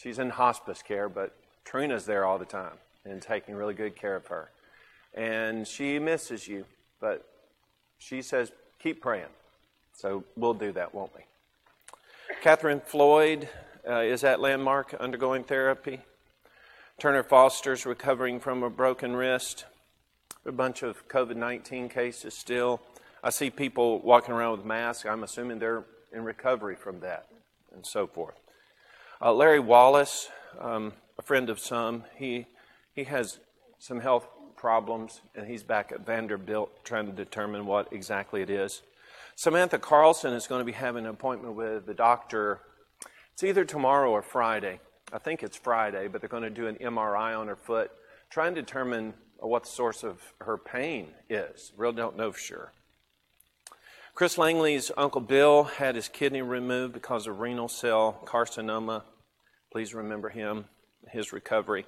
she's in hospice care, but Trina's there all the time and taking really good care of her. And she misses you, but she says, keep praying. So we'll do that, won't we? Catherine Floyd uh, is at Landmark undergoing therapy. Turner Foster's recovering from a broken wrist. A bunch of COVID 19 cases still. I see people walking around with masks. I'm assuming they're in recovery from that and so forth. Uh, Larry Wallace, um, a friend of some, he, he has some health problems and he's back at Vanderbilt trying to determine what exactly it is. Samantha Carlson is going to be having an appointment with the doctor. It's either tomorrow or Friday. I think it's Friday, but they're going to do an MRI on her foot, try and determine what the source of her pain is. Really don't know for sure. Chris Langley's Uncle Bill had his kidney removed because of renal cell carcinoma. Please remember him, his recovery.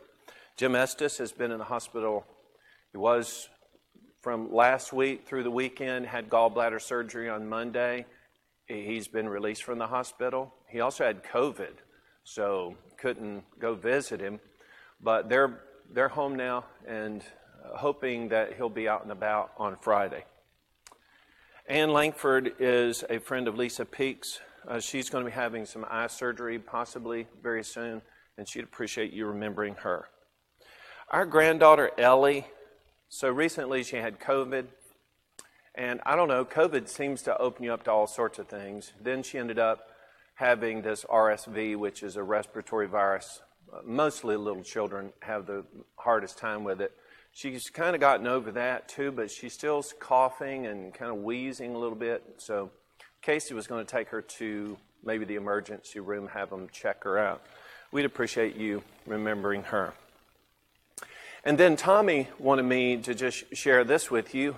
Jim Estes has been in the hospital. He was from last week through the weekend, had gallbladder surgery on Monday. He's been released from the hospital. He also had COVID, so couldn't go visit him. But they're, they're home now and hoping that he'll be out and about on Friday. Ann Langford is a friend of Lisa Peaks. Uh, she's going to be having some eye surgery possibly very soon, and she'd appreciate you remembering her. Our granddaughter Ellie so recently she had COVID, and I don't know, COVID seems to open you up to all sorts of things. Then she ended up having this RSV, which is a respiratory virus. Mostly little children have the hardest time with it. She's kind of gotten over that too, but she's still coughing and kind of wheezing a little bit. So Casey was going to take her to maybe the emergency room, have them check her out. We'd appreciate you remembering her. And then Tommy wanted me to just share this with you.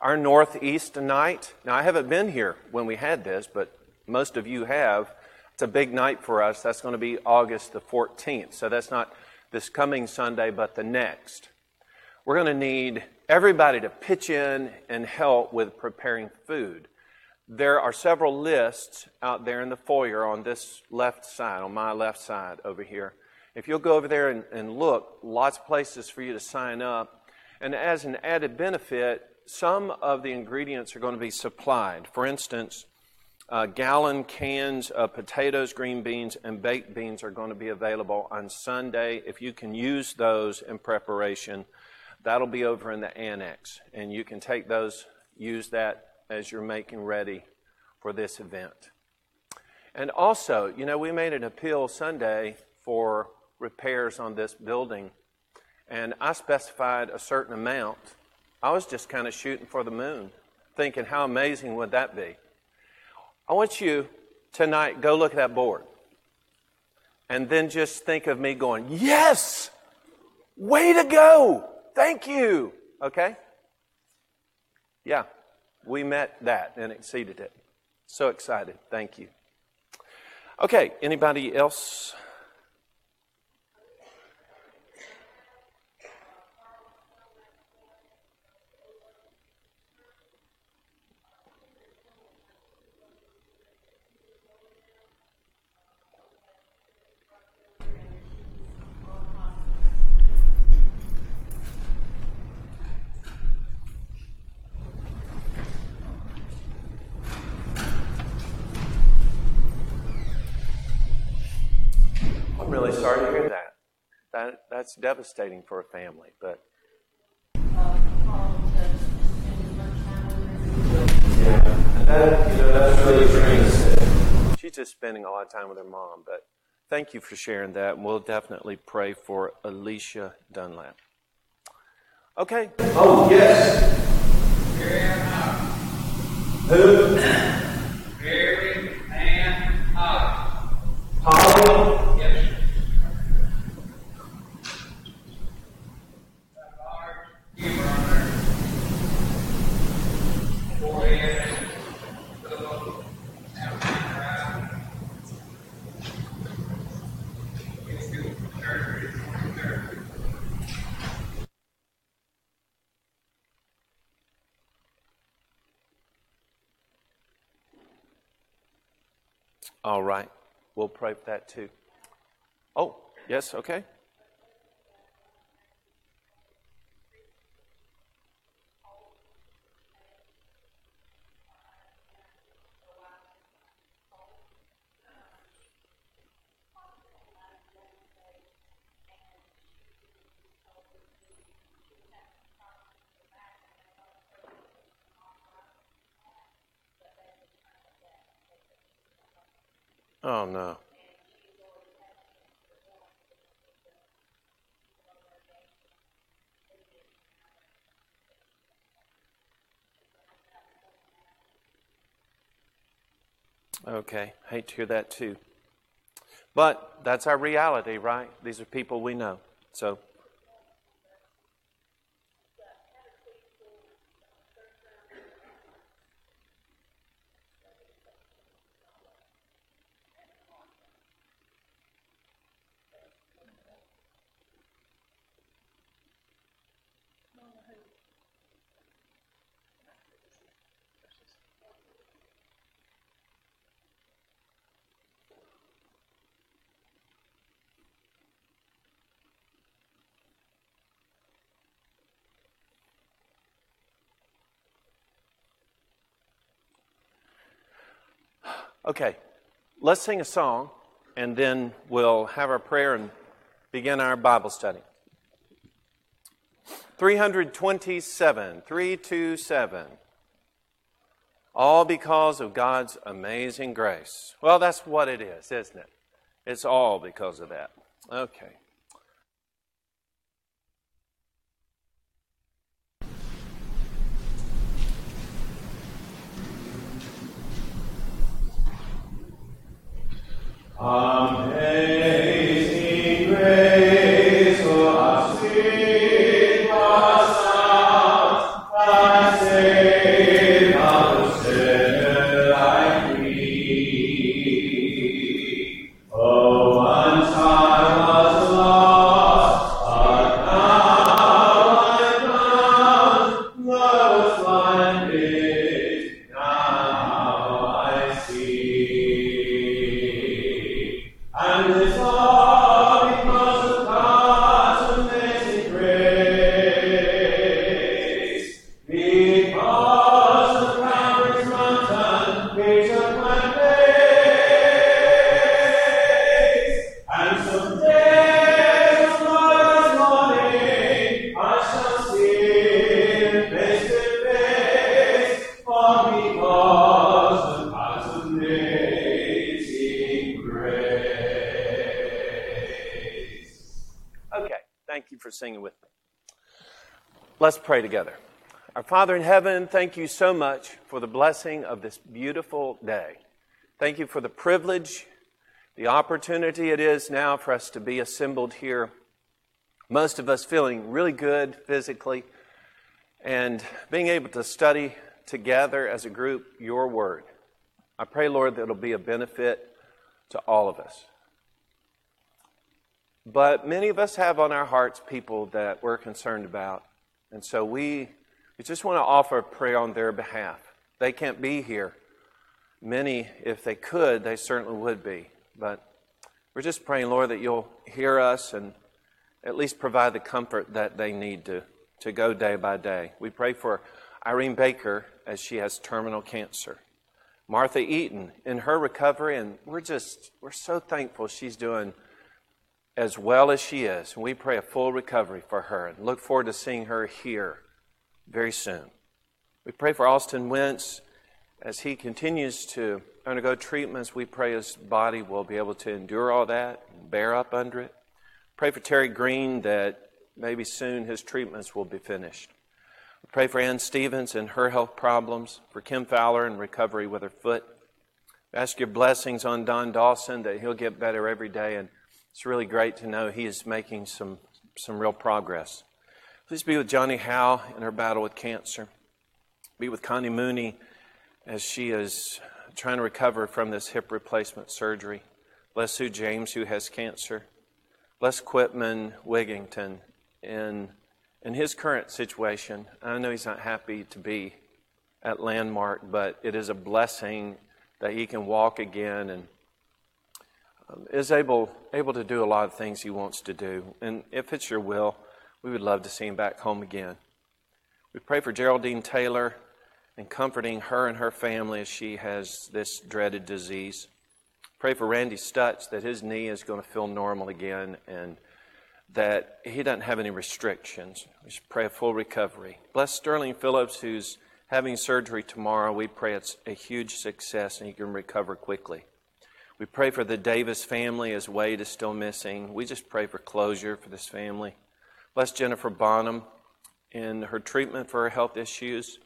Our Northeast night. Now, I haven't been here when we had this, but most of you have. It's a big night for us. That's going to be August the 14th. So that's not this coming Sunday, but the next. We're going to need everybody to pitch in and help with preparing food. There are several lists out there in the foyer on this left side, on my left side over here. If you'll go over there and, and look, lots of places for you to sign up. And as an added benefit, some of the ingredients are going to be supplied. For instance, uh, gallon cans of potatoes, green beans, and baked beans are going to be available on Sunday. If you can use those in preparation, that'll be over in the annex. And you can take those, use that as you're making ready for this event. And also, you know, we made an appeal Sunday for repairs on this building, and I specified a certain amount. I was just kind of shooting for the moon, thinking, how amazing would that be? I want you tonight, go look at that board. And then just think of me going, yes! Way to go! Thank you! Okay? Yeah, we met that and exceeded it. So excited. Thank you. Okay, anybody else? That's devastating for a family. But yeah, that, you know, that's really She's just spending a lot of time with her mom. But thank you for sharing that. And we'll definitely pray for Alicia Dunlap. Okay. Oh yes. Who? Mary Ann Holly. Holly. All right. We'll pray for that too. Oh, yes, okay. Oh, no. Okay, hate to hear that too. But that's our reality, right? These are people we know. So Okay, let's sing a song and then we'll have our prayer and begin our Bible study. 327, 327. All because of God's amazing grace. Well, that's what it is, isn't it? It's all because of that. Okay. Amazing pray together. Our Father in heaven, thank you so much for the blessing of this beautiful day. Thank you for the privilege, the opportunity it is now for us to be assembled here. Most of us feeling really good physically and being able to study together as a group your word. I pray, Lord, that it'll be a benefit to all of us. But many of us have on our hearts people that we're concerned about. And so we, we just want to offer prayer on their behalf. They can't be here. Many, if they could, they certainly would be. But we're just praying, Lord, that you'll hear us and at least provide the comfort that they need to, to go day by day. We pray for Irene Baker as she has terminal cancer. Martha Eaton in her recovery, and we're just, we're so thankful she's doing as well as she is. And we pray a full recovery for her and look forward to seeing her here very soon. We pray for Austin Wentz as he continues to undergo treatments. We pray his body will be able to endure all that and bear up under it. Pray for Terry Green that maybe soon his treatments will be finished. We pray for Ann Stevens and her health problems, for Kim Fowler and recovery with her foot. We ask your blessings on Don Dawson that he'll get better every day and it's really great to know he is making some, some real progress. Please be with Johnny Howe in her battle with cancer. Be with Connie Mooney as she is trying to recover from this hip replacement surgery. Bless Sue James, who has cancer. Bless Quitman Wigington in, in his current situation. I know he's not happy to be at Landmark, but it is a blessing that he can walk again and is able, able to do a lot of things he wants to do. And if it's your will, we would love to see him back home again. We pray for Geraldine Taylor and comforting her and her family as she has this dreaded disease. Pray for Randy Stutz that his knee is going to feel normal again and that he doesn't have any restrictions. We pray a full recovery. Bless Sterling Phillips, who's having surgery tomorrow. We pray it's a huge success and he can recover quickly. We pray for the Davis family as Wade is still missing. We just pray for closure for this family. Bless Jennifer Bonham in her treatment for her health issues.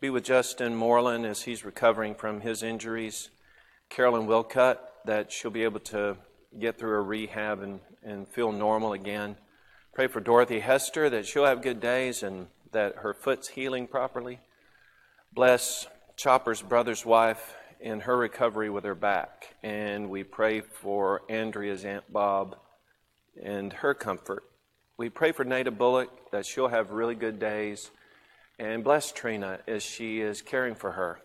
Be with Justin Moreland as he's recovering from his injuries. Carolyn Wilcutt, that she'll be able to get through her rehab and, and feel normal again. Pray for Dorothy Hester that she'll have good days and that her foot's healing properly. Bless Chopper's brother's wife in her recovery with her back. And we pray for Andrea's Aunt Bob and her comfort. We pray for Nada Bullock that she'll have really good days. And bless Trina as she is caring for her.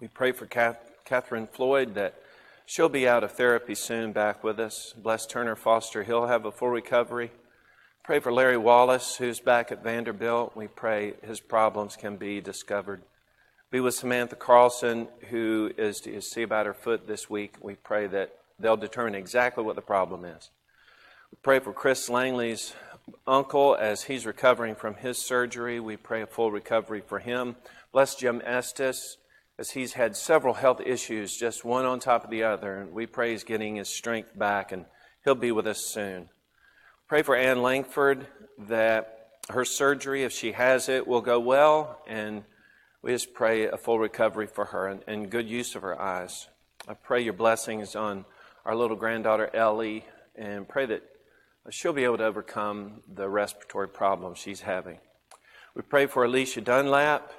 We pray for Catherine Floyd that she'll be out of therapy soon, back with us. Bless Turner Foster. He'll have a full recovery. Pray for Larry Wallace, who's back at Vanderbilt. We pray his problems can be discovered. Be with Samantha Carlson, who is to see about her foot this week. We pray that they'll determine exactly what the problem is. We pray for Chris Langley's uncle as he's recovering from his surgery. We pray a full recovery for him. Bless Jim Estes as he's had several health issues, just one on top of the other. And we pray he's getting his strength back and he'll be with us soon. Pray for Ann Langford that her surgery, if she has it, will go well. And we just pray a full recovery for her and, and good use of her eyes. I pray your blessings on our little granddaughter Ellie and pray that she'll be able to overcome the respiratory problem she's having. We pray for Alicia Dunlap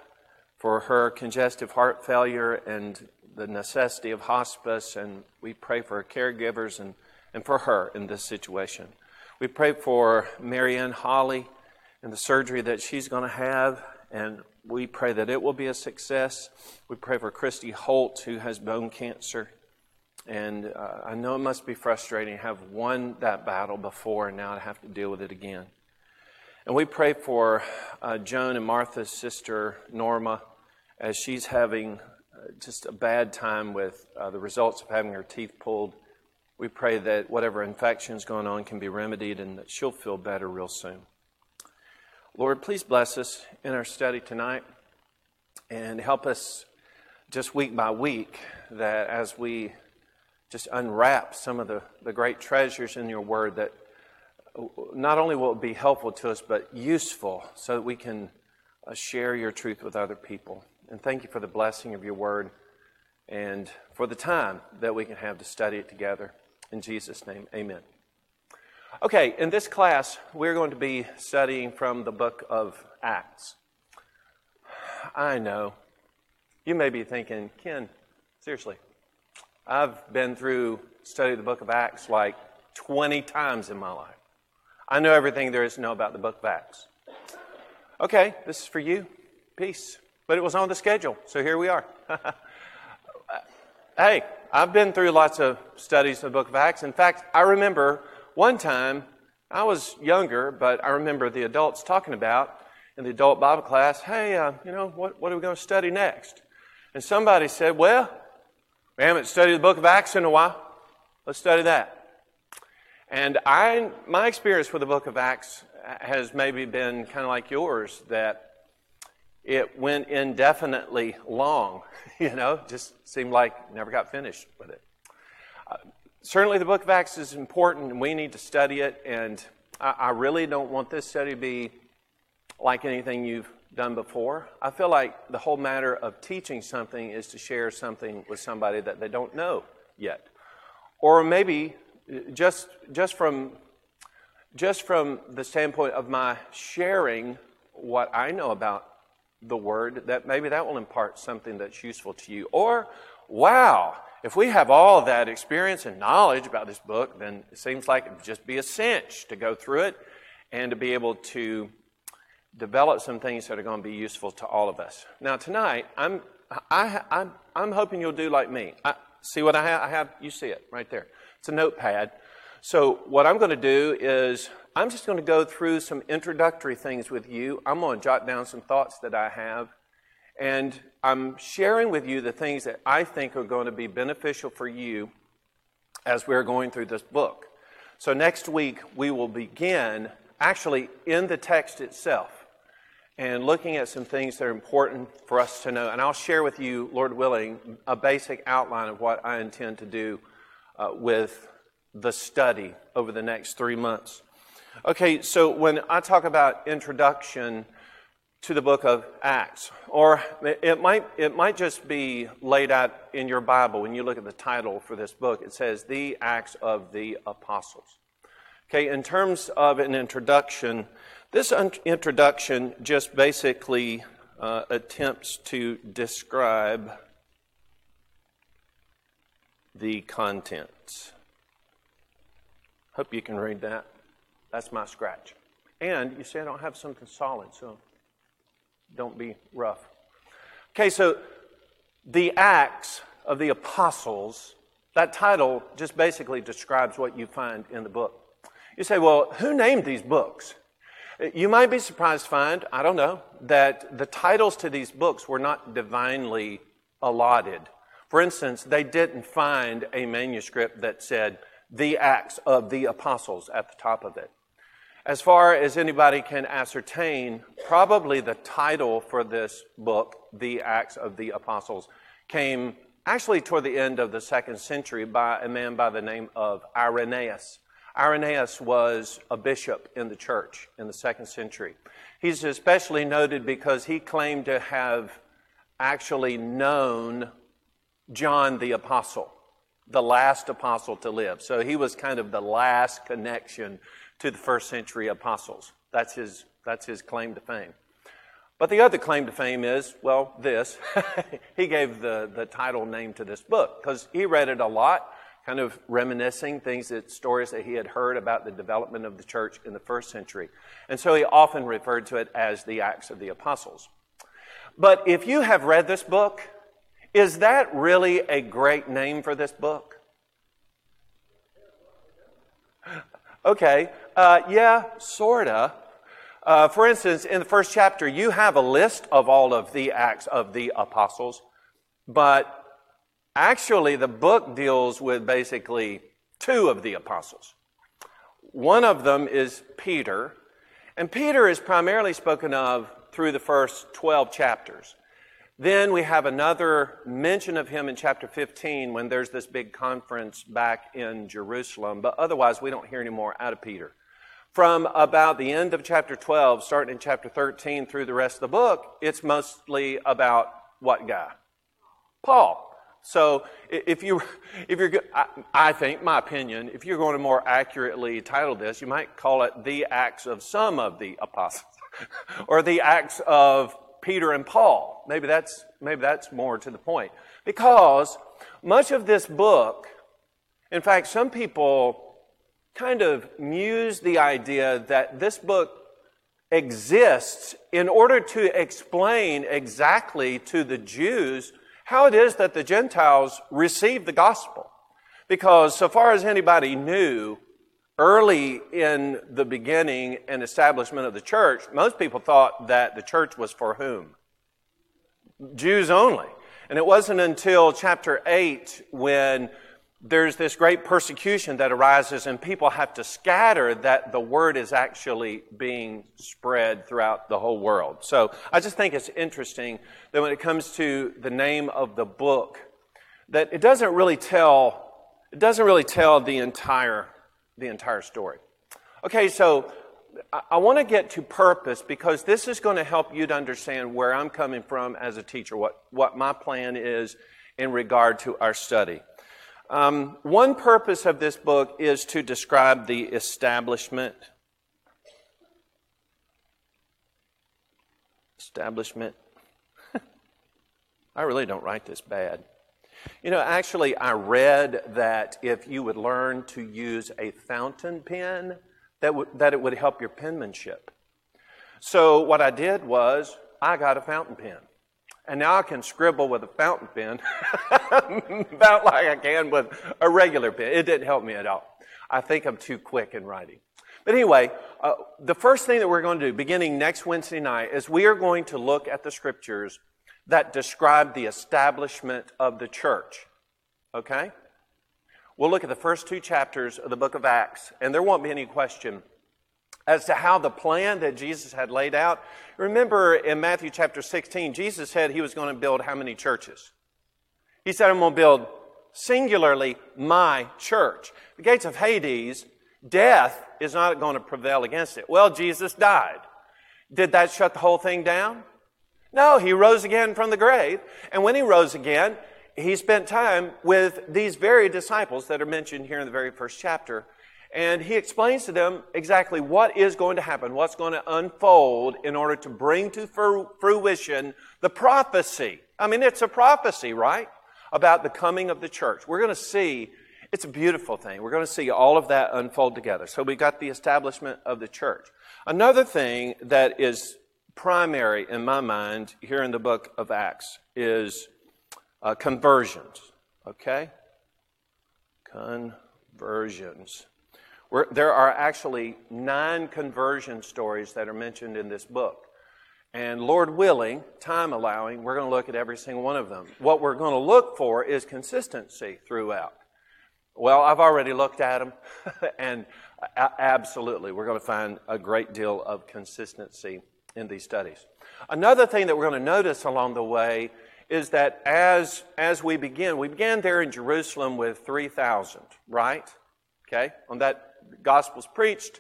for her congestive heart failure and the necessity of hospice, and we pray for her caregivers and, and for her in this situation. We pray for Marianne Holly and the surgery that she's going to have, and we pray that it will be a success. We pray for Christy Holt, who has bone cancer. And uh, I know it must be frustrating to have won that battle before and now to have to deal with it again. And we pray for uh, Joan and Martha's sister, Norma, as she's having uh, just a bad time with uh, the results of having her teeth pulled we pray that whatever infection's going on can be remedied and that she'll feel better real soon. Lord, please bless us in our study tonight and help us just week by week that as we just unwrap some of the, the great treasures in your word that not only will it be helpful to us but useful so that we can uh, share your truth with other people. And thank you for the blessing of your word and for the time that we can have to study it together. In Jesus' name, amen. Okay, in this class, we're going to be studying from the book of Acts. I know. You may be thinking, Ken, seriously, I've been through study the book of Acts like 20 times in my life. I know everything there is to know about the book of Acts. Okay, this is for you. Peace. But it was on the schedule, so here we are. hey, I've been through lots of studies of the book of Acts. In fact, I remember one time, I was younger, but I remember the adults talking about in the adult Bible class, hey, uh, you know, what, what are we going to study next? And somebody said, well, we haven't studied the book of Acts in a while. Let's study that. And I, my experience with the book of Acts has maybe been kind of like yours, that it went indefinitely long, you know, just seemed like never got finished with it. Certainly, the book of Acts is important, and we need to study it. And I, I really don't want this study to be like anything you've done before. I feel like the whole matter of teaching something is to share something with somebody that they don't know yet. Or maybe just, just, from, just from the standpoint of my sharing what I know about the word, that maybe that will impart something that's useful to you. Or, wow, if we have all that experience and knowledge about this book, then it seems like it would just be a cinch to go through it and to be able to develop some things that are going to be useful to all of us. Now, tonight, I'm, I, I'm, I'm hoping you'll do like me. I, see what I have? I have? You see it right there. It's a notepad. So, what I'm going to do is I'm just going to go through some introductory things with you. I'm going to jot down some thoughts that I have. And I'm sharing with you the things that I think are going to be beneficial for you as we're going through this book. So, next week, we will begin actually in the text itself and looking at some things that are important for us to know. And I'll share with you, Lord willing, a basic outline of what I intend to do uh, with the study over the next three months. Okay, so when I talk about introduction to the book of Acts, or it might, it might just be laid out in your Bible when you look at the title for this book, it says The Acts of the Apostles. Okay, in terms of an introduction, this un- introduction just basically uh, attempts to describe the contents. Hope you can read that. That's my scratch. And you see, I don't have something solid, so don't be rough. Okay, so the Acts of the Apostles, that title just basically describes what you find in the book. You say, well, who named these books? You might be surprised to find, I don't know, that the titles to these books were not divinely allotted. For instance, they didn't find a manuscript that said, the Acts of the Apostles at the top of it. As far as anybody can ascertain, probably the title for this book, The Acts of the Apostles, came actually toward the end of the second century by a man by the name of Irenaeus. Irenaeus was a bishop in the church in the second century. He's especially noted because he claimed to have actually known John the Apostle the last apostle to live. So he was kind of the last connection to the first century apostles. That's his, that's his claim to fame. But the other claim to fame is, well, this. he gave the, the title name to this book because he read it a lot, kind of reminiscing things that stories that he had heard about the development of the church in the first century. And so he often referred to it as the Acts of the Apostles. But if you have read this book, is that really a great name for this book? Okay, uh, yeah, sorta. Uh, for instance, in the first chapter, you have a list of all of the acts of the apostles, but actually, the book deals with basically two of the apostles. One of them is Peter, and Peter is primarily spoken of through the first 12 chapters. Then we have another mention of him in chapter 15 when there's this big conference back in Jerusalem, but otherwise we don't hear any more out of Peter. From about the end of chapter 12, starting in chapter 13 through the rest of the book, it's mostly about what guy? Paul. So if you if you're I think my opinion, if you're going to more accurately title this, you might call it the acts of some of the apostles or the acts of Peter and Paul. Maybe that's, maybe that's more to the point. Because much of this book, in fact, some people kind of muse the idea that this book exists in order to explain exactly to the Jews how it is that the Gentiles received the gospel. Because so far as anybody knew, early in the beginning and establishment of the church, most people thought that the church was for whom? Jews only. And it wasn't until chapter 8 when there's this great persecution that arises and people have to scatter that the word is actually being spread throughout the whole world. So I just think it's interesting that when it comes to the name of the book, that it doesn't really tell it doesn't really tell the entire the entire story. Okay, so I want to get to purpose because this is going to help you to understand where I'm coming from as a teacher, what, what my plan is in regard to our study. Um, one purpose of this book is to describe the establishment. Establishment. I really don't write this bad. You know, actually, I read that if you would learn to use a fountain pen, that, w- that it would help your penmanship. So, what I did was, I got a fountain pen. And now I can scribble with a fountain pen about like I can with a regular pen. It didn't help me at all. I think I'm too quick in writing. But anyway, uh, the first thing that we're going to do beginning next Wednesday night is we are going to look at the scriptures that describe the establishment of the church. Okay? We'll look at the first two chapters of the book of Acts, and there won't be any question as to how the plan that Jesus had laid out. Remember in Matthew chapter 16, Jesus said he was going to build how many churches? He said, I'm going to build singularly my church. The gates of Hades, death is not going to prevail against it. Well, Jesus died. Did that shut the whole thing down? No, he rose again from the grave. And when he rose again, he spent time with these very disciples that are mentioned here in the very first chapter. And he explains to them exactly what is going to happen, what's going to unfold in order to bring to fruition the prophecy. I mean, it's a prophecy, right? About the coming of the church. We're going to see, it's a beautiful thing. We're going to see all of that unfold together. So we got the establishment of the church. Another thing that is primary in my mind here in the book of Acts is uh, conversions. Okay? Conversions. We're, there are actually nine conversion stories that are mentioned in this book. And Lord willing, time allowing, we're going to look at every single one of them. What we're going to look for is consistency throughout. Well, I've already looked at them, and absolutely, we're going to find a great deal of consistency in these studies. Another thing that we're going to notice along the way is that as, as we begin, we began there in Jerusalem with 3,000, right? Okay? On that gospel's preached,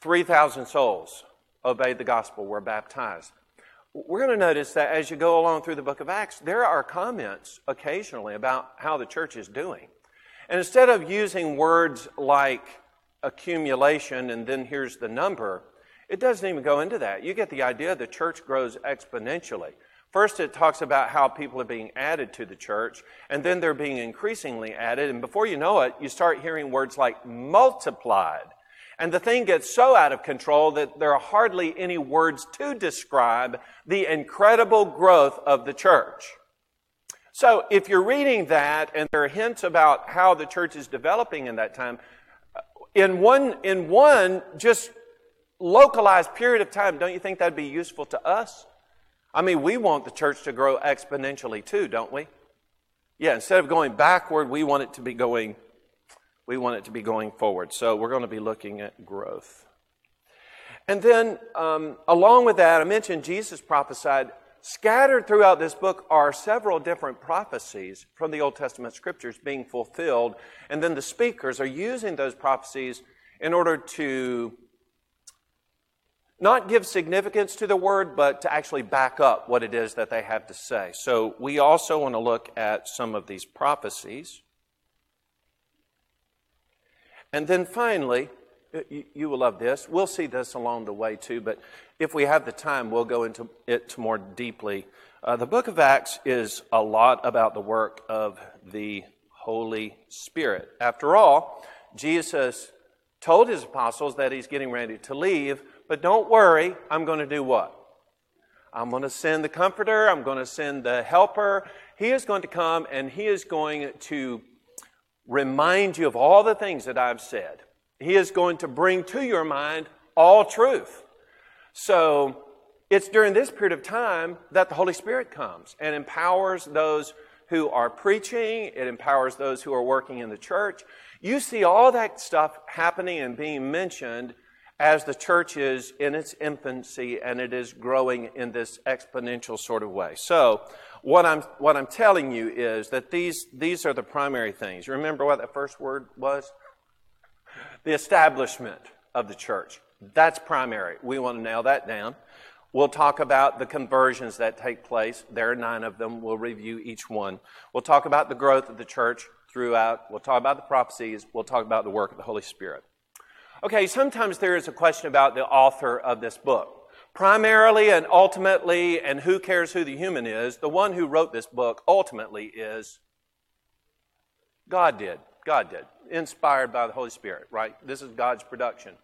3,000 souls obeyed the gospel, were baptized. We're going to notice that as you go along through the book of Acts, there are comments occasionally about how the church is doing. And instead of using words like accumulation and then here's the number, it doesn't even go into that. You get the idea the church grows exponentially. First, it talks about how people are being added to the church, and then they're being increasingly added. And before you know it, you start hearing words like multiplied. And the thing gets so out of control that there are hardly any words to describe the incredible growth of the church. So if you're reading that and there are hints about how the church is developing in that time, in one, in one just localized period of time, don't you think that'd be useful to us? I mean, we want the church to grow exponentially too, don't we? Yeah, instead of going backward, we want it to be going we want it to be going forward. So we're going to be looking at growth. And then, um, along with that, I mentioned Jesus prophesied. Scattered throughout this book are several different prophecies from the Old Testament scriptures being fulfilled. And then the speakers are using those prophecies in order to not give significance to the word, but to actually back up what it is that they have to say. So we also want to look at some of these prophecies. And then finally, you, will love this. We'll see this along the way too, but if we have the time, we'll go into it more deeply. Uh, the book of Acts is a lot about the work of the Holy Spirit. After all, Jesus told his apostles that he's getting ready to leave but don't worry, I'm going to do what? I'm going to send the comforter, I'm going to send the helper. He is going to come and he is going to remind you of all the things that I've said. He is going to bring to your mind all truth. So it's during this period of time that the Holy Spirit comes and empowers those who are preaching, it empowers those who are working in the church. You see all that stuff happening and being mentioned as the church is in its infancy and it is growing in this exponential sort of way. So, what I'm, what I'm telling you is that these, these are the primary things. Remember what the first word was? The establishment of the church. That's primary. We want to nail that down. We'll talk about the conversions that take place. There are nine of them. We'll review each one. We'll talk about the growth of the church throughout. We'll talk about the prophecies. We'll talk about the work of the Holy Spirit. Okay, sometimes there is a question about the author of this book. Primarily and ultimately, and who cares who the human is, the one who wrote this book ultimately is God did. God did. Inspired by the Holy Spirit, right? This is God's production.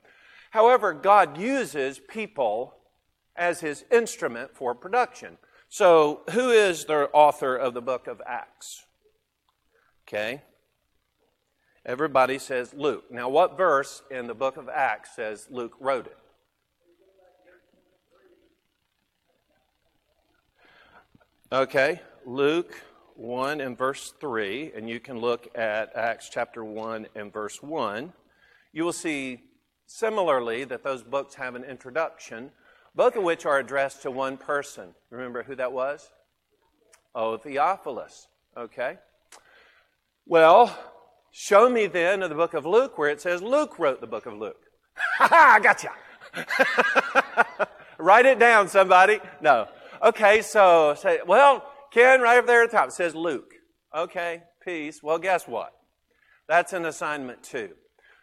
However, God uses people as his instrument for production. So, who is the author of the book of Acts? Okay. Everybody says Luke. Now, what verse in the book of Acts says Luke wrote it? Okay, Luke 1 and verse 3, and you can look at Acts chapter 1 and verse 1. You will see similarly that those books have an introduction, both of which are addressed to one person. Remember who that was? Oh, Theophilus. Okay. Well, show me then in the book of Luke where it says Luke wrote the book of Luke. Ha ha, I got you. Write it down, somebody. No. Okay, so say, well, Ken, right up there at the top, it says Luke. Okay, peace. Well, guess what? That's an assignment too.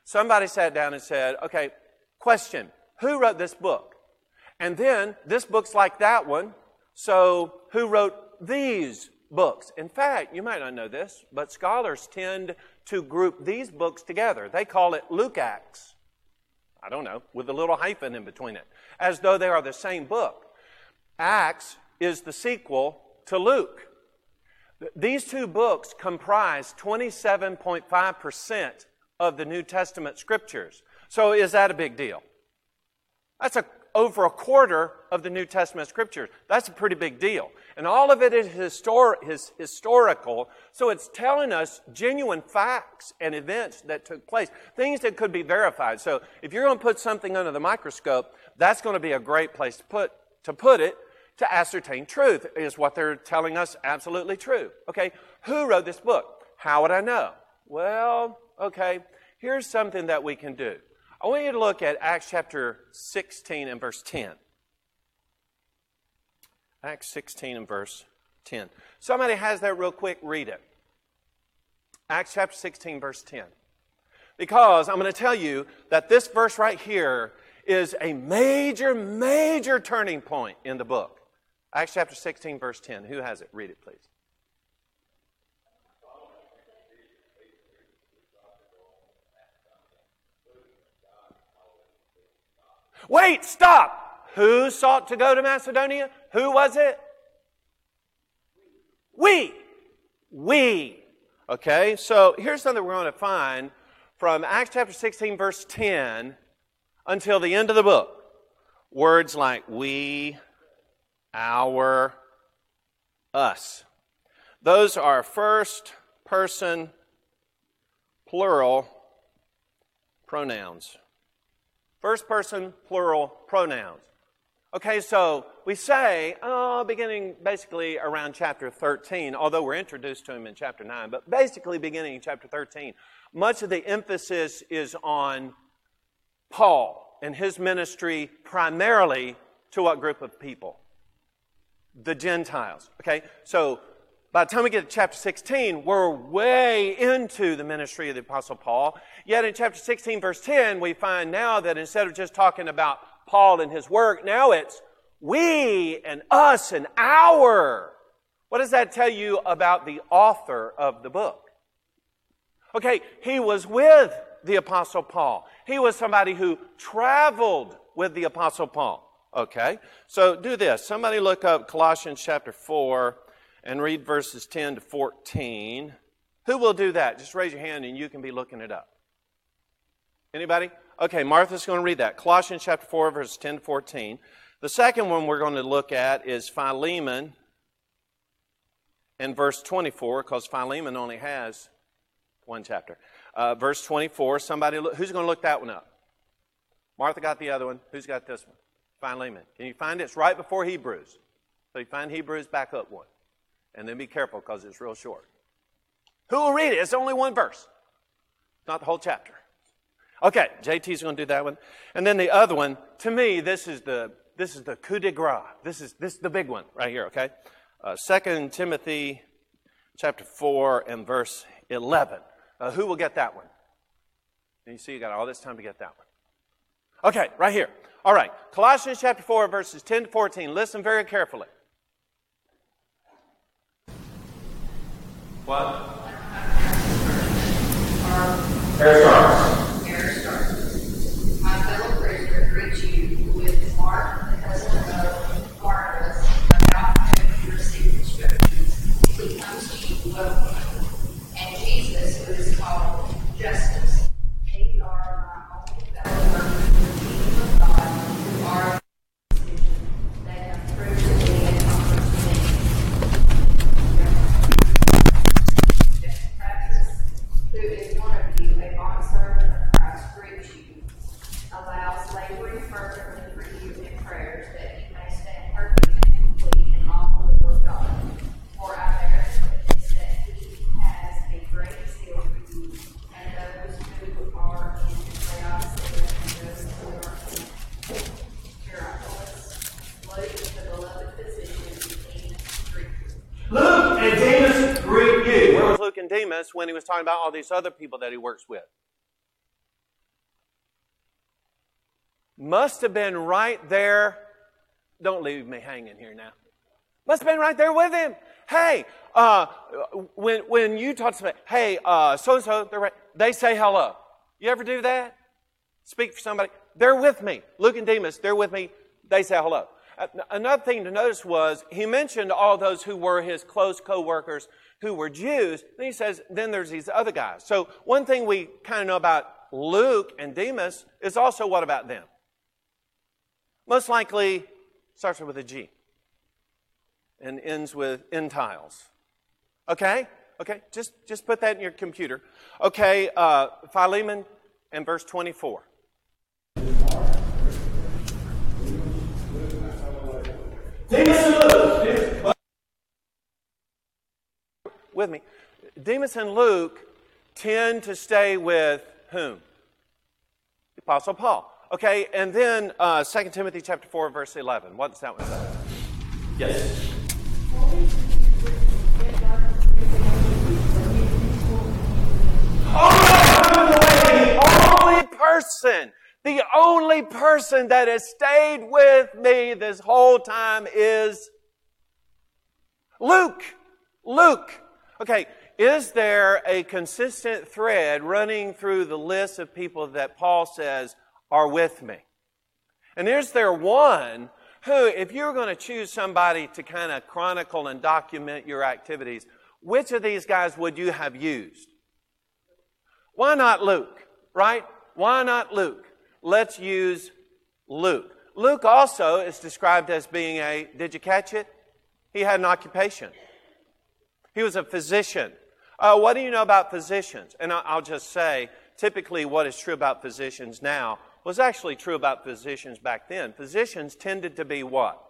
Somebody sat down and said, okay, question, who wrote this book? And then this book's like that one, so who wrote these books? In fact, you might not know this, but scholars tend to group these books together. They call it Luke Acts. I don't know, with a little hyphen in between it, as though they are the same book. Acts is the sequel to Luke. These two books comprise 27.5% of the New Testament scriptures. So is that a big deal? That's a, over a quarter of the New Testament scriptures. That's a pretty big deal. And all of it is, histor- is historical, so it's telling us genuine facts and events that took place, things that could be verified. So if you're going to put something under the microscope, that's going to be a great place to put, to put it to ascertain truth. Is what they're telling us absolutely true? Okay, who wrote this book? How would I know? Well, okay, here's something that we can do. I want you to look at Acts chapter 16 and verse 10. Acts 16 and verse 10. Somebody has that real quick, read it. Acts chapter 16, verse 10. Because I'm going to tell you that this verse right here is a major, major turning point in the book. Acts chapter 16, verse 10. Who has it? Read it, please. Wait, stop. Who sought to go to Macedonia? Who was it? We. We. Okay, so here's something we're going to find from Acts chapter 16, verse 10 until the end of the book. Words like we, our, us. Those are first person plural pronouns. First person plural pronouns. Okay, so we say, oh, beginning basically around chapter 13, although we're introduced to him in chapter 9, but basically beginning in chapter 13, much of the emphasis is on Paul and his ministry primarily to what group of people? The Gentiles. Okay, so by the time we get to chapter 16, we're way into the ministry of the Apostle Paul. Yet in chapter 16, verse 10, we find now that instead of just talking about Paul and his work, now it's we and us and our. What does that tell you about the author of the book? Okay, he was with the Apostle Paul. He was somebody who traveled with the Apostle Paul. Okay, so do this. Somebody look up Colossians chapter 4 and read verses 10 to 14. Who will do that? Just raise your hand and you can be looking it up. Anybody? Okay, Martha's going to read that. Colossians chapter 4, verses 10 to 14. The second one we're going to look at is Philemon and verse 24, because Philemon only has one chapter. Uh, verse 24, somebody, look, who's going to look that one up? Martha got the other one. Who's got this one? Philemon. Can you find it? It's right before Hebrews. So you find Hebrews, back up one. And then be careful because it's real short. Who will read it? It's only one verse, not the whole chapter. Okay, JT's going to do that one. And then the other one, to me, this is the, this is the coup de grace. This is, this is the big one right here, okay? Uh, 2 Timothy chapter 4 and verse 11. Uh, who will get that one? And you see, you got all this time to get that one. Okay, right here. All right, Colossians chapter 4, verses 10 to 14. Listen very carefully. What? Air Stars. Air Stars. My fellow prisoner greets you with Mark, the cousin of Barnabas, about whom you received instructions. He comes to you welcome, and Jesus, who is called Justus. Demas when he was talking about all these other people that he works with? Must have been right there. Don't leave me hanging here now. Must have been right there with him. Hey, uh, when, when you talk to somebody, hey, so and so, they say hello. You ever do that? Speak for somebody. They're with me. Luke and Demas, they're with me. They say hello. Uh, another thing to notice was he mentioned all those who were his close co-workers who were Jews. Then he says, then there's these other guys. So one thing we kind of know about Luke and Demas is also what about them? Most likely starts with a G and ends with entiles. Okay? Okay? Just, just put that in your computer. Okay, uh, Philemon and verse 24. With me. Demas and Luke tend to stay with whom? The Apostle Paul. Okay, and then uh, 2 Timothy chapter 4, verse 11. What does that one say? Yes. the only person, the only person that has stayed with me this whole time is Luke. Luke. Okay, is there a consistent thread running through the list of people that Paul says are with me? And is there one who, if you're going to choose somebody to kind of chronicle and document your activities, which of these guys would you have used? Why not Luke, right? Why not Luke? Let's use Luke. Luke also is described as being a, did you catch it? He had an occupation. He was a physician. Uh, what do you know about physicians? And I'll just say, typically, what is true about physicians now was actually true about physicians back then. Physicians tended to be what?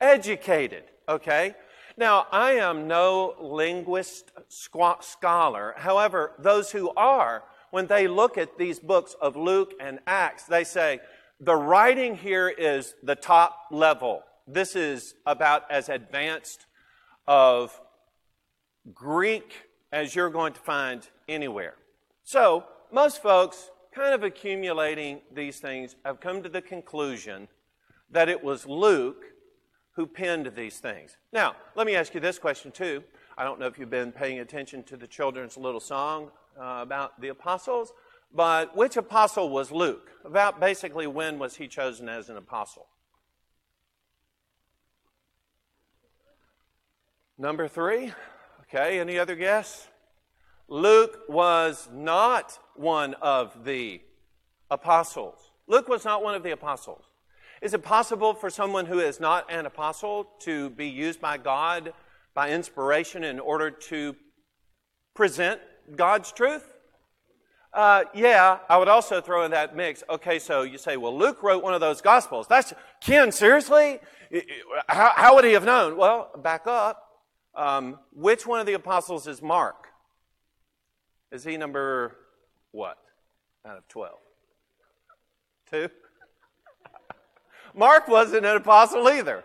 Educated, okay? Now, I am no linguist scholar. However, those who are, when they look at these books of Luke and Acts, they say the writing here is the top level. This is about as advanced of Greek as you're going to find anywhere. So, most folks, kind of accumulating these things, have come to the conclusion that it was Luke who penned these things. Now, let me ask you this question too. I don't know if you've been paying attention to the children's little song uh, about the apostles, but which apostle was Luke? About basically when was he chosen as an apostle? Number three. Okay, any other guess? Luke was not one of the apostles. Luke was not one of the apostles. Is it possible for someone who is not an apostle to be used by God by inspiration in order to present God's truth? Uh, yeah, I would also throw in that mix. Okay, so you say, well, Luke wrote one of those gospels. That's Ken. Seriously, how, how would he have known? Well, back up. Um, which one of the apostles is Mark? Is he number what out of twelve? Two. Mark wasn't an apostle either.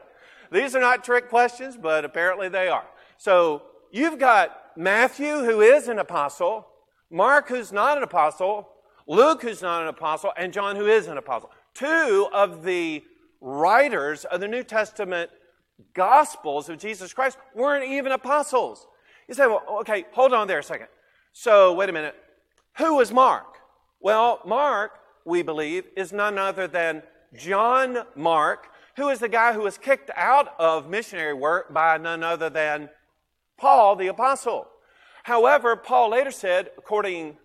These are not trick questions, but apparently they are. So you've got Matthew, who is an apostle, Mark, who's not an apostle, Luke, who's not an apostle, and John, who is an apostle. Two of the writers of the New Testament Gospels of Jesus Christ weren't even apostles. You say, well, okay, hold on there a second. So, wait a minute. Who was Mark? Well, Mark, we believe, is none other than John Mark, who is the guy who was kicked out of missionary work by none other than Paul the Apostle. However, Paul later said, according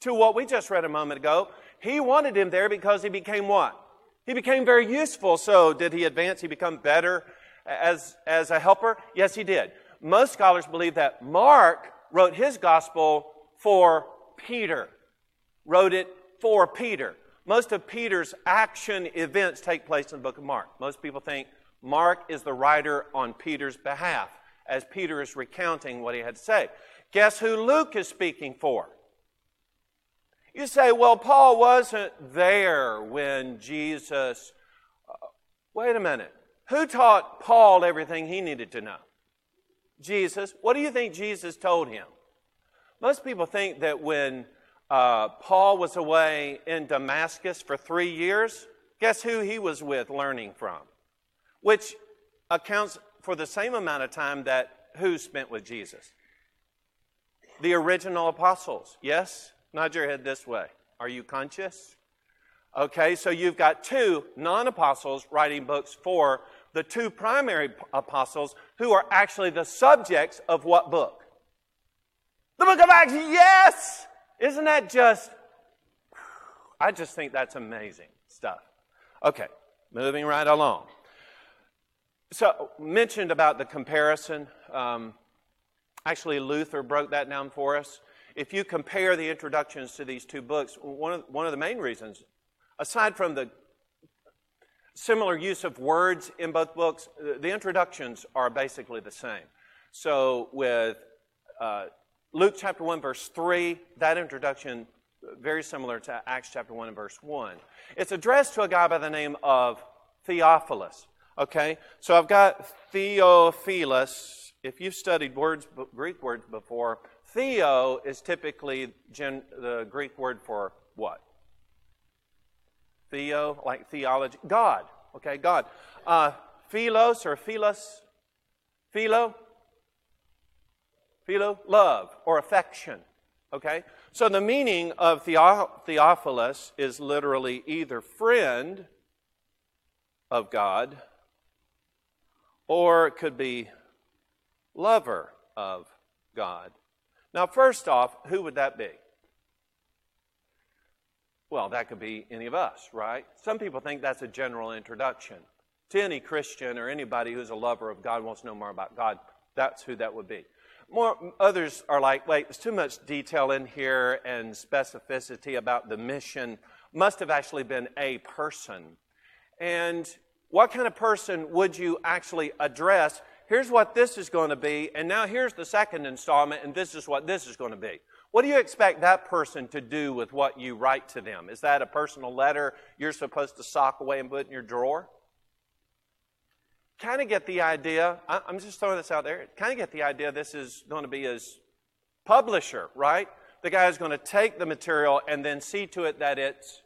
to what we just read a moment ago, he wanted him there because he became what? He became very useful. So, did he advance? He become better as, as a helper? Yes, he did. Most scholars believe that Mark wrote his gospel for Peter, wrote it for Peter. Most of Peter's action events take place in the book of Mark. Most people think Mark is the writer on Peter's behalf as Peter is recounting what he had to say. Guess who Luke is speaking for? You say, well, Paul wasn't there when Jesus. Uh, wait a minute. Who taught Paul everything he needed to know? Jesus. What do you think Jesus told him? Most people think that when uh, Paul was away in Damascus for three years, guess who he was with learning from? Which accounts for the same amount of time that who spent with Jesus? The original apostles. Yes? Nod your head this way. Are you conscious? Okay, so you've got two non apostles writing books for the two primary apostles who are actually the subjects of what book? The book of Acts, yes! Isn't that just, I just think that's amazing stuff. Okay, moving right along. So, mentioned about the comparison. Um, actually, Luther broke that down for us. If you compare the introductions to these two books, one of, one of the main reasons, aside from the similar use of words in both books, the introductions are basically the same. So, with uh, Luke chapter 1, verse 3, that introduction very similar to Acts chapter 1 and verse 1. It's addressed to a guy by the name of Theophilus. Okay? So I've got Theophilus. If you've studied words, Greek words before, Theo is typically gen, the Greek word for what? Theo, like theology. God. Okay, God. Uh, philos or philos? Philo? Philo? Love or affection. Okay? So the meaning of Theophilus is literally either friend of God or it could be lover of God. Now, first off, who would that be? Well, that could be any of us, right? Some people think that's a general introduction. To any Christian or anybody who's a lover of God, wants to know more about God, that's who that would be. More, others are like, wait, there's too much detail in here and specificity about the mission. Must have actually been a person. And what kind of person would you actually address? Here's what this is going to be, and now here's the second installment, and this is what this is going to be. What do you expect that person to do with what you write to them? Is that a personal letter you're supposed to sock away and put in your drawer? Kind of get the idea, I'm just throwing this out there, kind of get the idea this is going to be his publisher, right? The guy is going to take the material and then see to it that it's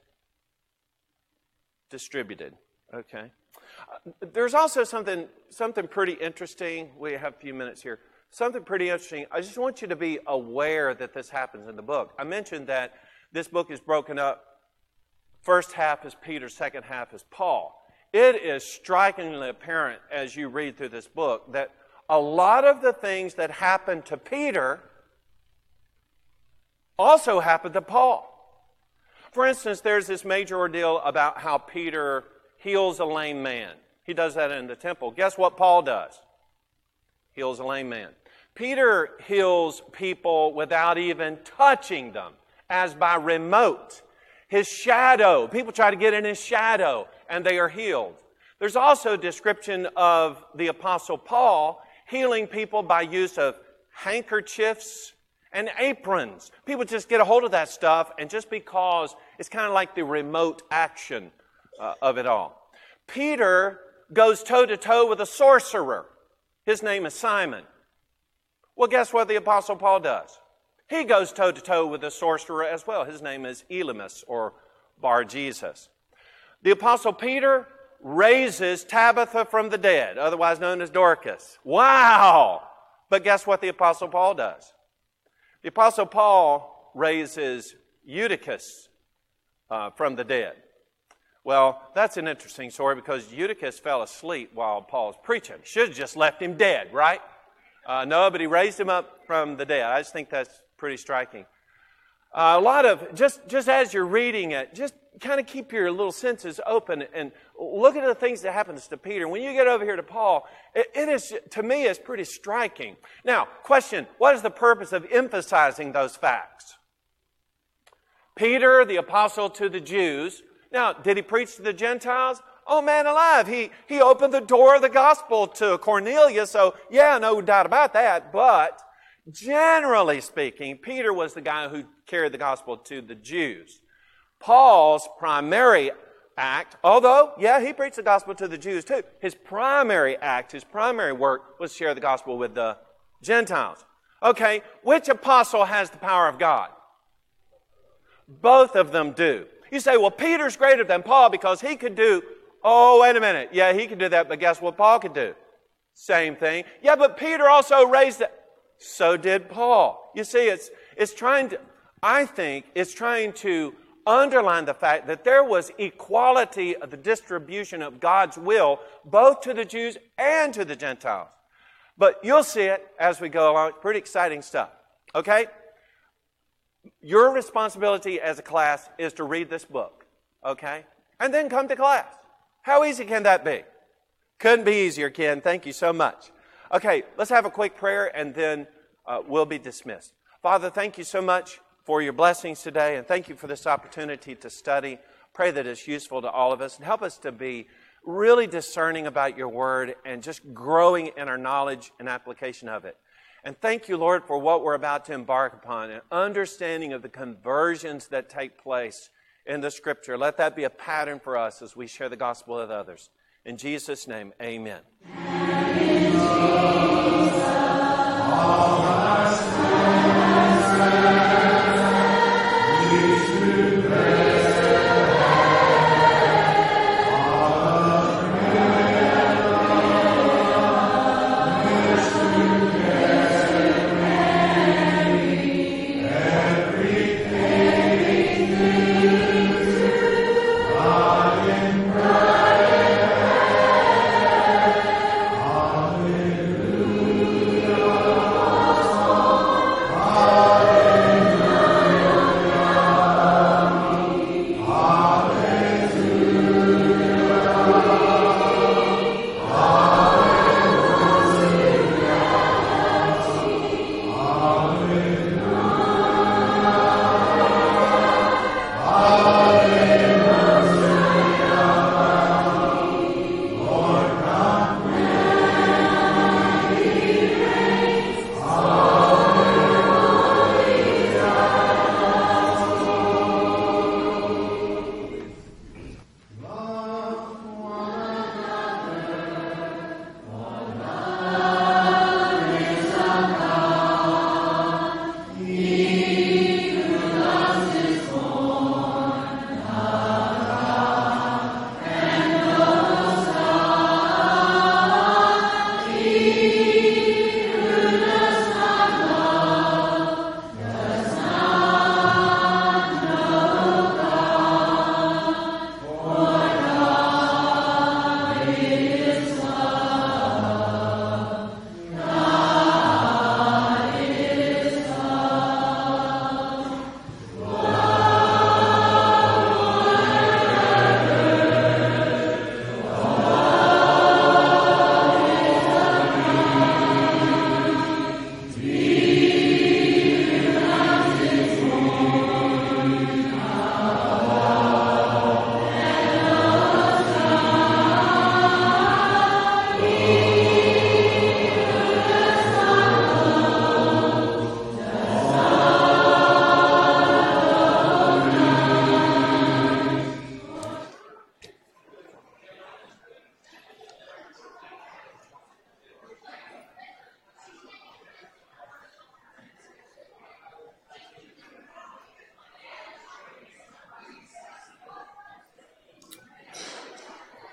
distributed. Okay. Uh, there's also something, something pretty interesting. We have a few minutes here. Something pretty interesting. I just want you to be aware that this happens in the book. I mentioned that this book is broken up. First half is Peter, second half is Paul. It is strikingly apparent as you read through this book that a lot of the things that happened to Peter also happened to Paul. For instance, there's this major ordeal about how Peter heals a lame man. He does that in the temple. Guess what Paul does? Heals a lame man. Peter heals people without even touching them, as by remote. His shadow, people try to get in his shadow and they are healed. There's also a description of the Apostle Paul healing people by use of handkerchiefs and aprons. People just get a hold of that stuff, and just because it's kind of like the remote action uh, of it all. Peter goes toe to toe with a sorcerer. His name is Simon. Well, guess what the Apostle Paul does? He goes toe to toe with a sorcerer as well. His name is Elymas or Bar Jesus. The Apostle Peter raises Tabitha from the dead, otherwise known as Dorcas. Wow! But guess what the Apostle Paul does? The Apostle Paul raises Eutychus uh, from the dead. Well, that's an interesting story because Eutychus fell asleep while Paul's preaching. Should have just left him dead, right? Uh, no, but he raised him up from the dead. I just think that's pretty striking. Uh, a lot of, just, just as you're reading it, just kind of keep your little senses open and look at the things that happens to Peter. When you get over here to Paul, it, it is, to me, is pretty striking. Now, question, what is the purpose of emphasizing those facts? Peter, the apostle to the Jews, now, did he preach to the Gentiles? Oh man alive, he, he opened the door of the gospel to Cornelius, so yeah, no doubt about that. But generally speaking, Peter was the guy who carried the gospel to the Jews. Paul's primary act, although, yeah, he preached the gospel to the Jews too, his primary act, his primary work was share the gospel with the Gentiles. Okay, which apostle has the power of God? Both of them do. You say, well, Peter's greater than Paul because he could do, oh, wait a minute. Yeah, he could do that, but guess what Paul could do? Same thing. Yeah, but Peter also raised it. So did Paul. You see, it's, it's trying to, I think, it's trying to underline the fact that there was equality of the distribution of God's will both to the Jews and to the Gentiles. But you'll see it as we go along. Pretty exciting stuff. Okay? Your responsibility as a class is to read this book. Okay? And then come to class. How easy can that be? Couldn't be easier, Ken. Thank you so much. Okay, let's have a quick prayer and then uh, we'll be dismissed. Father, thank you so much for your blessings today and thank you for this opportunity to study. Pray that it's useful to all of us and help us to be really discerning about your word and just growing in our knowledge and application of it. And thank you, Lord, for what we're about to embark upon an understanding of the conversions that take place in the scripture. Let that be a pattern for us as we share the gospel with others. In Jesus' name, amen.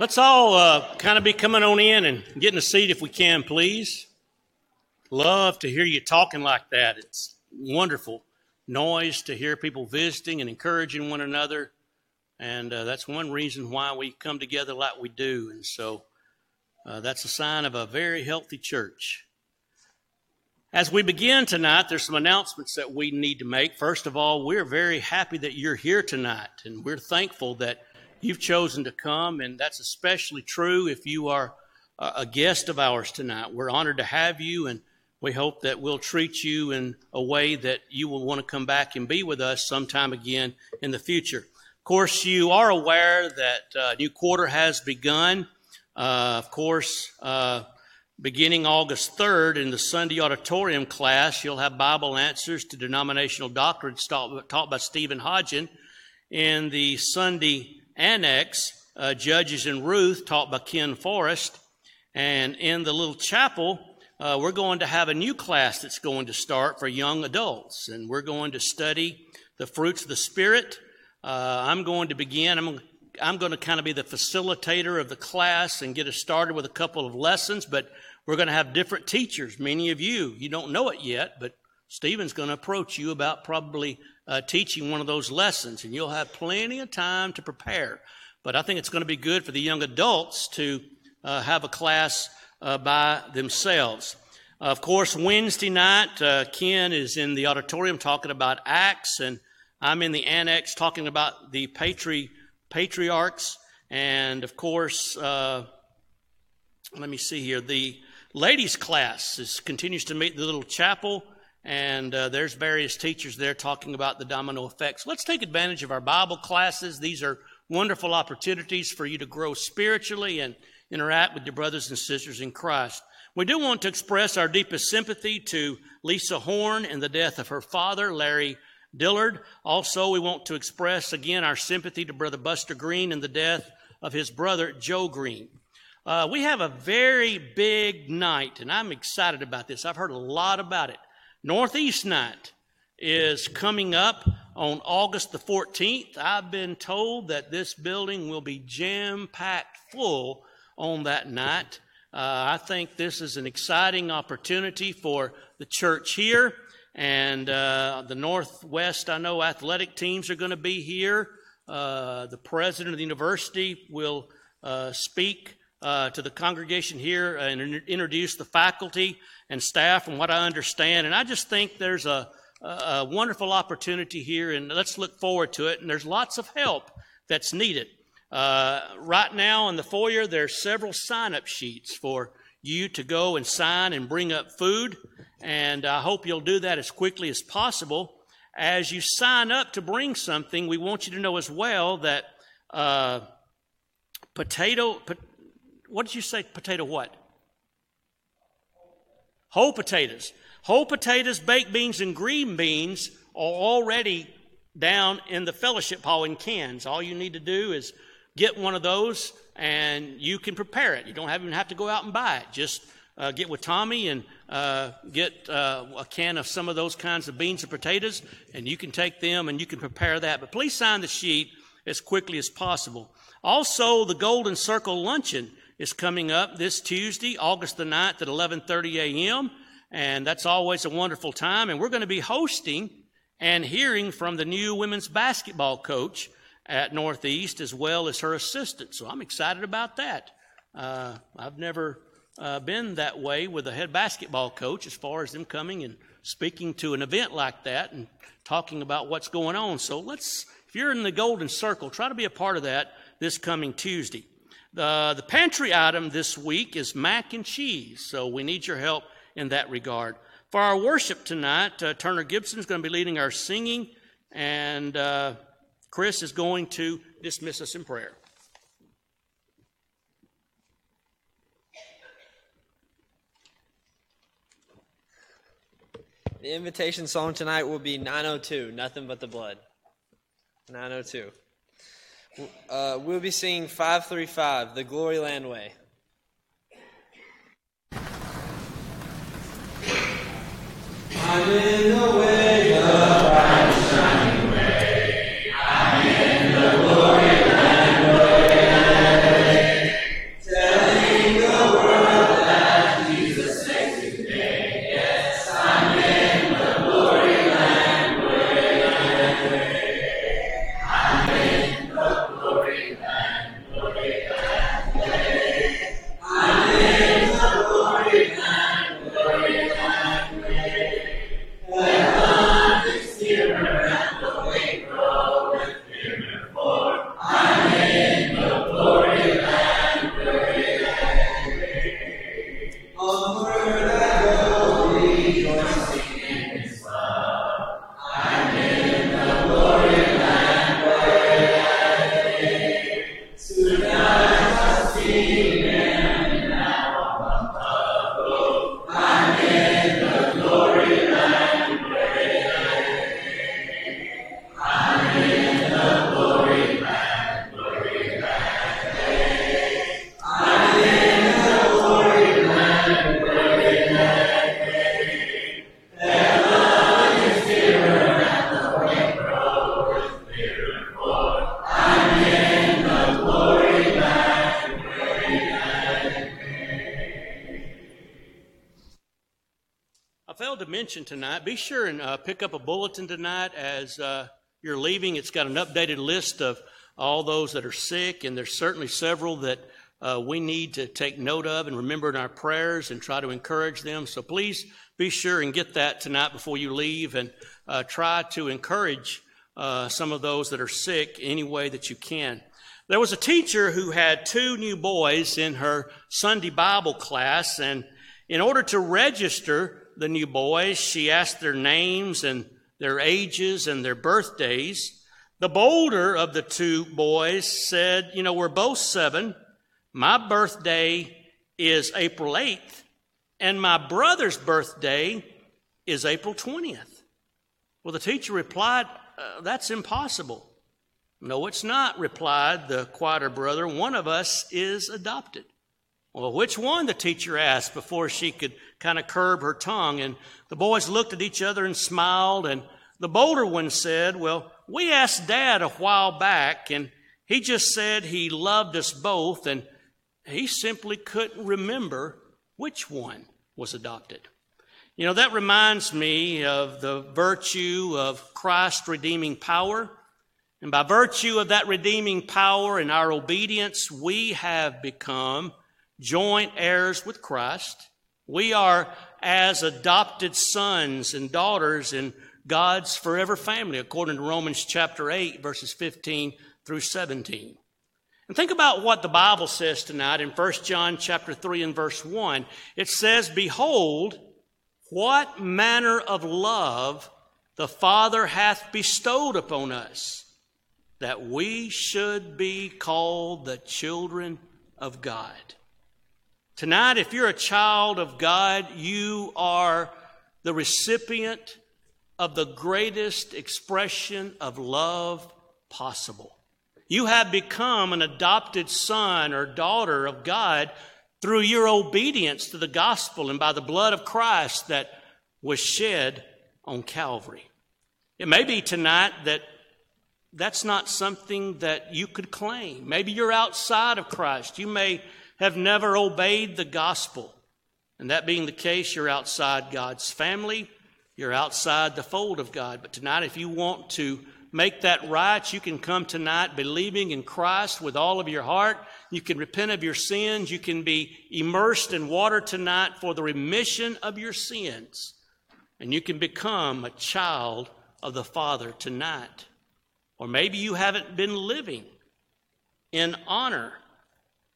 Let's all uh, kind of be coming on in and getting a seat if we can, please. Love to hear you talking like that. It's wonderful noise to hear people visiting and encouraging one another. And uh, that's one reason why we come together like we do. And so uh, that's a sign of a very healthy church. As we begin tonight, there's some announcements that we need to make. First of all, we're very happy that you're here tonight, and we're thankful that you've chosen to come, and that's especially true if you are a guest of ours tonight. We're honored to have you, and we hope that we'll treat you in a way that you will want to come back and be with us sometime again in the future. Of course, you are aware that uh, new quarter has begun. Uh, of course, uh, beginning August 3rd in the Sunday auditorium class, you'll have Bible answers to denominational doctrines taught, taught by Stephen Hodgen. In the Sunday annex, uh, Judges and Ruth, taught by Ken Forrest. And in the little chapel, uh, we're going to have a new class that's going to start for young adults, and we're going to study the fruits of the Spirit. Uh, I'm going to begin. I'm, I'm going to kind of be the facilitator of the class and get us started with a couple of lessons, but we're going to have different teachers. Many of you, you don't know it yet, but Stephen's going to approach you about probably uh, teaching one of those lessons, and you'll have plenty of time to prepare. But I think it's going to be good for the young adults to uh, have a class uh, by themselves. Of course, Wednesday night, uh, Ken is in the auditorium talking about Acts, and I'm in the annex talking about the patri- patriarchs. And of course, uh, let me see here. The ladies' class is, continues to meet the little chapel, and uh, there's various teachers there talking about the domino effects. Let's take advantage of our Bible classes. These are wonderful opportunities for you to grow spiritually and interact with your brothers and sisters in Christ. We do want to express our deepest sympathy to Lisa Horn and the death of her father, Larry Dillard. Also, we want to express again our sympathy to Brother Buster Green and the death of his brother, Joe Green. Uh, we have a very big night, and I'm excited about this. I've heard a lot about it. Northeast Night is coming up on August the 14th. I've been told that this building will be jam packed full on that night. Uh, I think this is an exciting opportunity for the church here. And uh, the Northwest, I know athletic teams are going to be here. Uh, the president of the university will uh, speak uh, to the congregation here and introduce the faculty and staff, and what I understand. And I just think there's a, a wonderful opportunity here, and let's look forward to it. And there's lots of help that's needed. Uh, right now in the foyer, there's several sign up sheets for you to go and sign and bring up food. And I hope you'll do that as quickly as possible. As you sign up to bring something, we want you to know as well that uh, potato, po- what did you say? Potato what? Whole potatoes. Whole potatoes, baked beans, and green beans are already down in the fellowship hall in cans. All you need to do is get one of those and you can prepare it. You don't even have to go out and buy it. Just uh, get with Tommy and uh, get uh, a can of some of those kinds of beans and potatoes, and you can take them and you can prepare that. But please sign the sheet as quickly as possible. Also, the Golden Circle Luncheon is coming up this Tuesday, August the 9th at 11:30 a.m., and that's always a wonderful time. And we're going to be hosting and hearing from the new women's basketball coach at Northeast as well as her assistant. So I'm excited about that. Uh, I've never uh, been that way with a head basketball coach as far as them coming and speaking to an event like that and talking about what's going on. So let's, if you're in the golden circle, try to be a part of that this coming Tuesday. The, the pantry item this week is mac and cheese, so we need your help in that regard. For our worship tonight, uh, Turner Gibson is going to be leading our singing, and uh, Chris is going to dismiss us in prayer. The invitation song tonight will be 902, Nothing But the Blood. 902. Uh, we'll be singing 535, The Glory Land Way. Be sure and uh, pick up a bulletin tonight as uh, you're leaving. It's got an updated list of all those that are sick, and there's certainly several that uh, we need to take note of and remember in our prayers and try to encourage them. So please be sure and get that tonight before you leave and uh, try to encourage uh, some of those that are sick any way that you can. There was a teacher who had two new boys in her Sunday Bible class, and in order to register the new boys, she asked their names and their ages and their birthdays. The bolder of the two boys said, You know, we're both seven. My birthday is April 8th, and my brother's birthday is April 20th. Well, the teacher replied, uh, That's impossible. No, it's not, replied the quieter brother. One of us is adopted. Well, which one? The teacher asked before she could kind of curb her tongue. And the boys looked at each other and smiled. And the bolder one said, Well, we asked Dad a while back, and he just said he loved us both, and he simply couldn't remember which one was adopted. You know, that reminds me of the virtue of Christ's redeeming power. And by virtue of that redeeming power and our obedience, we have become joint heirs with Christ. We are as adopted sons and daughters in God's forever family, according to Romans chapter 8, verses 15 through 17. And think about what the Bible says tonight in 1 John chapter 3 and verse 1. It says, Behold, what manner of love the Father hath bestowed upon us that we should be called the children of God. Tonight, if you're a child of God, you are the recipient of the greatest expression of love possible. You have become an adopted son or daughter of God through your obedience to the gospel and by the blood of Christ that was shed on Calvary. It may be tonight that that's not something that you could claim. Maybe you're outside of Christ. You may have never obeyed the gospel. And that being the case, you're outside God's family. You're outside the fold of God. But tonight, if you want to make that right, you can come tonight believing in Christ with all of your heart. You can repent of your sins. You can be immersed in water tonight for the remission of your sins. And you can become a child of the Father tonight. Or maybe you haven't been living in honor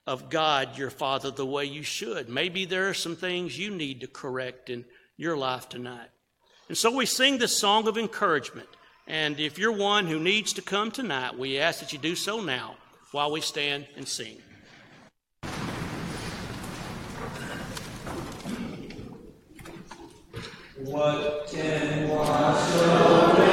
of God, your Father, the way you should. Maybe there are some things you need to correct in your life tonight. And so we sing this song of encouragement. And if you're one who needs to come tonight, we ask that you do so now while we stand and sing. What can wash away?